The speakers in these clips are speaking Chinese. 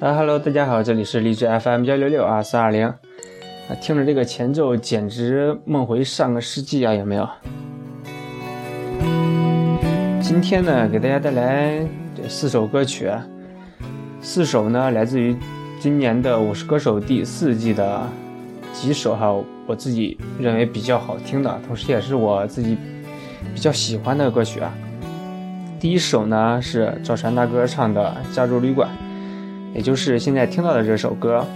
啊哈喽，大家好，这里是荔枝 FM 幺六六二四二零。啊，听着这个前奏，简直梦回上个世纪啊，有没有？今天呢，给大家带来这四首歌曲，四首呢来自于今年的《我是歌手》第四季的几首哈，我自己认为比较好听的，同时也是我自己比较喜欢的歌曲啊。第一首呢是赵传大哥唱的《加州旅馆》。也就是现在听到的这首歌，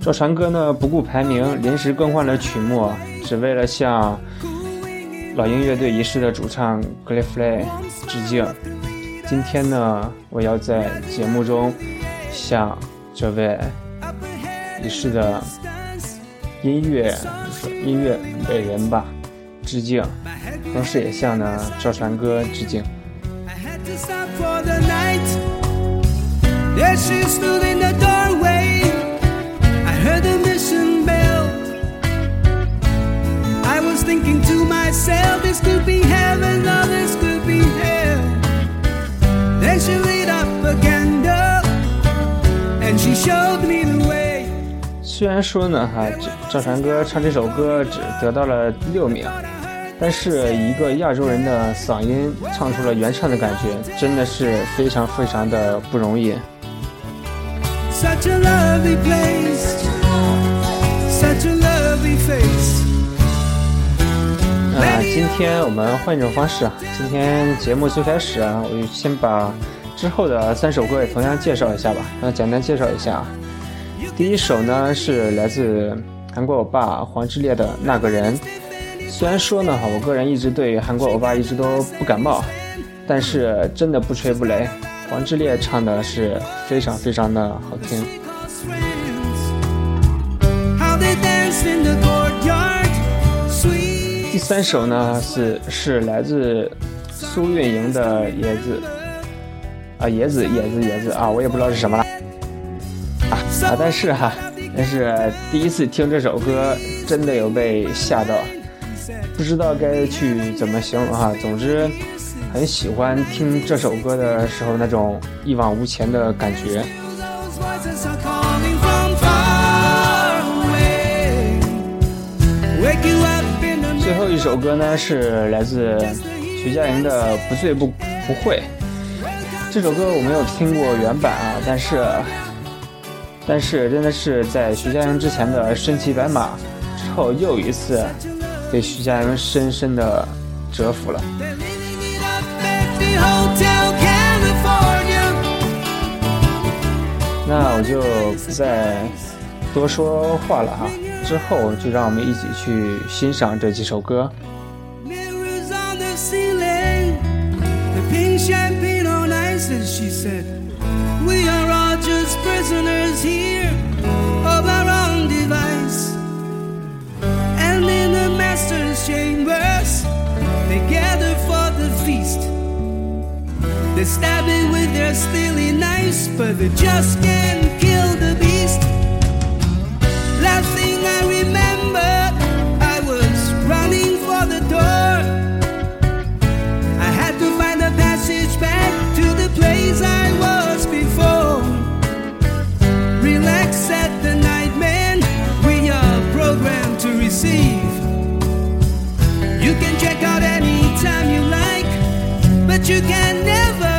赵传歌呢不顾排名，临时更换了曲目，只为了向老鹰乐队仪式的主唱 Cliff Lay 致敬。今天呢，我要在节目中向这位仪式的音乐音乐伟人吧致敬，同时也向呢赵传歌致敬。I had to stop for the night. There she stood in the doorway. I heard the mission bell. I was thinking to myself, this could be heaven or this could be hell. Then she lit up a candle and she showed me the way. 虽然说呢，哈，赵传哥唱这首歌只得到了六名，但是一个亚洲人的嗓音唱出了原唱的感觉，真的是非常非常的不容易。Such a lovely place. Such a lovely face. 啊今天我们换一种方式啊今天节目最开始啊我就先把之后的三首歌也同样介绍一下吧那简单介绍一下啊。第一首呢是来自韩国欧巴黄致列的那个人虽然说呢哈我个人一直对韩国欧巴一直都不感冒但是真的不吹不雷黄致列唱的是非常非常的好听。第三首呢是是来自苏运莹的《椰子》啊，《椰子》《椰子》《椰子》啊，我也不知道是什么了啊啊！但是哈，但是第一次听这首歌，真的有被吓到，不知道该去怎么形容哈。总之。很喜欢听这首歌的时候那种一往无前的感觉。最后一首歌呢是来自徐佳莹的《不醉不不会》。这首歌我没有听过原版啊，但是但是真的是在徐佳莹之前的《身骑白马》之后又一次被徐佳莹深深的折服了。那我就不再多说话了哈，之后就让我们一起去欣赏这几首歌。They stab it with their steely knives, but they just can't kill the beast. You can never.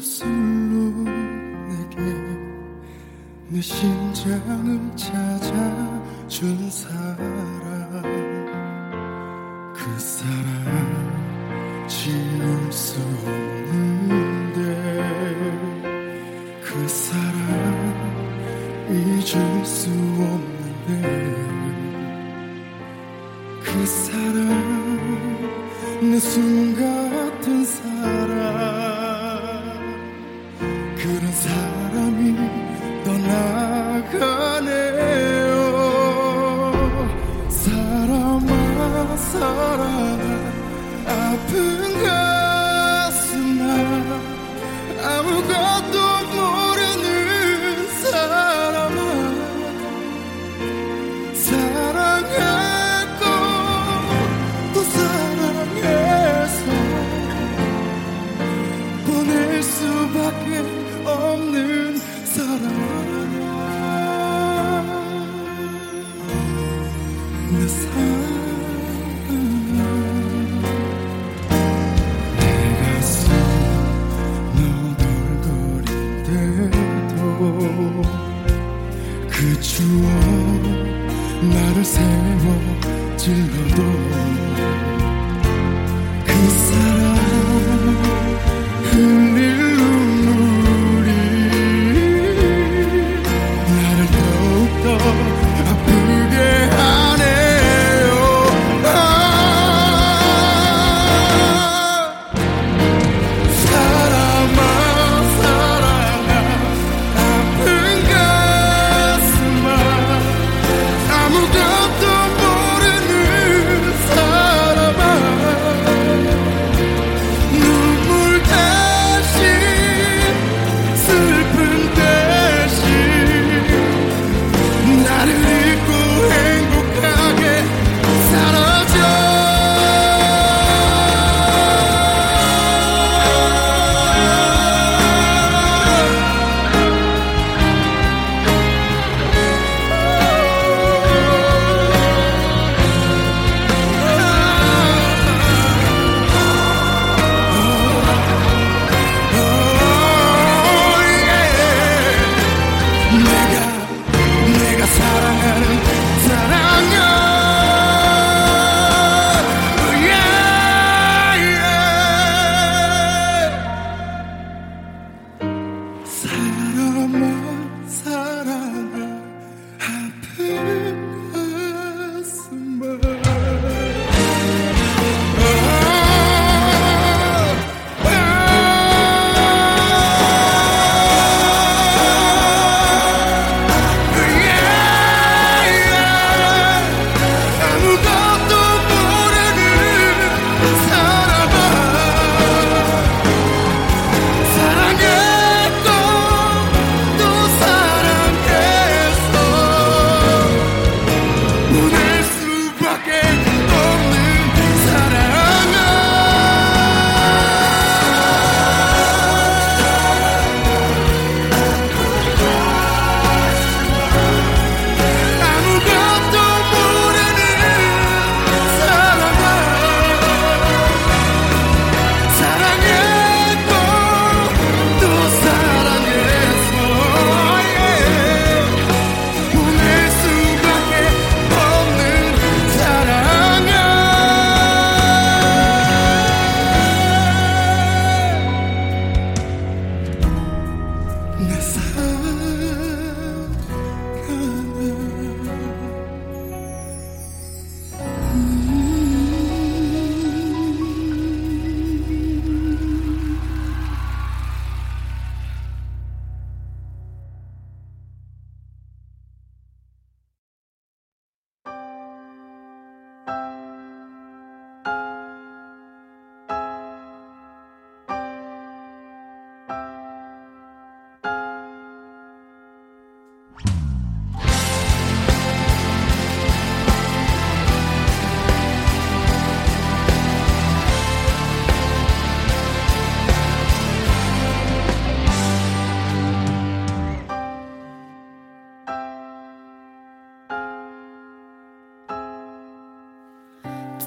술로 내게 내 심장을 찾아준 사람.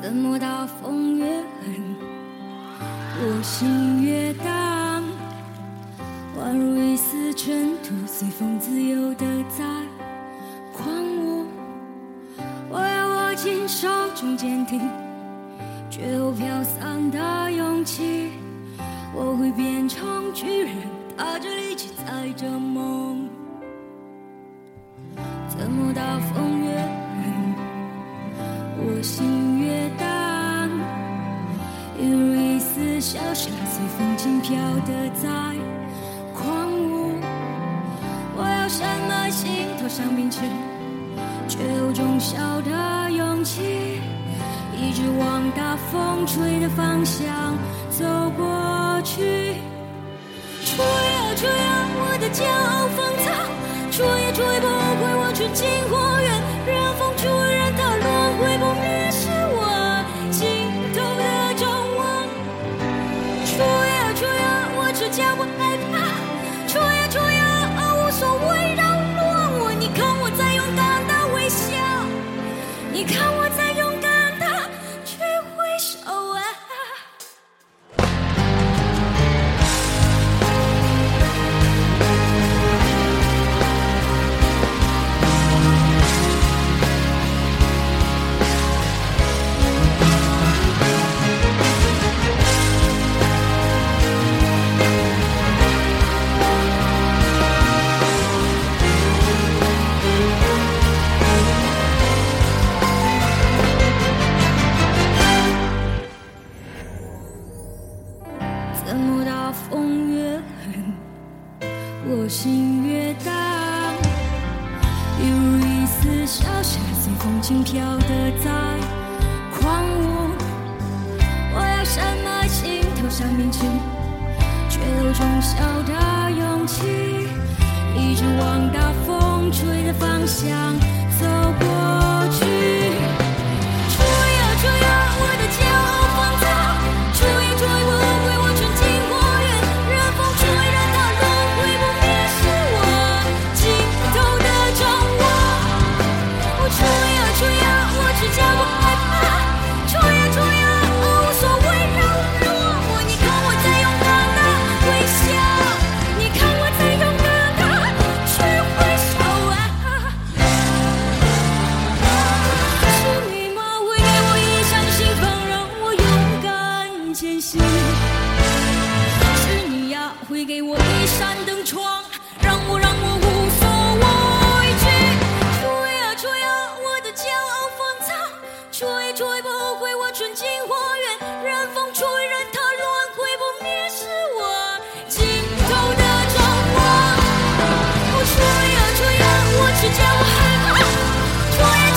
怎么大风越狠我心越荡宛如一丝尘土随风自由的在狂舞。我要握紧手中坚定却又飘散的勇气。我会变成巨人踏着力气踩着梦。怎么大风相随风轻飘的在狂舞。我要深埋心头上冰池，却有种小的勇气，一直往大风吹的方向走过去。吹啊吹啊，我的骄傲放纵，吹也吹不毁我纯净花园，任风吹，任它轮回不灭。叫我爱。风越狠，我心越大。犹如一丝小沙，随风轻飘的在狂舞。我要深埋心头上铭记，却有种小的勇气，一直往大风吹的方向走过去。What?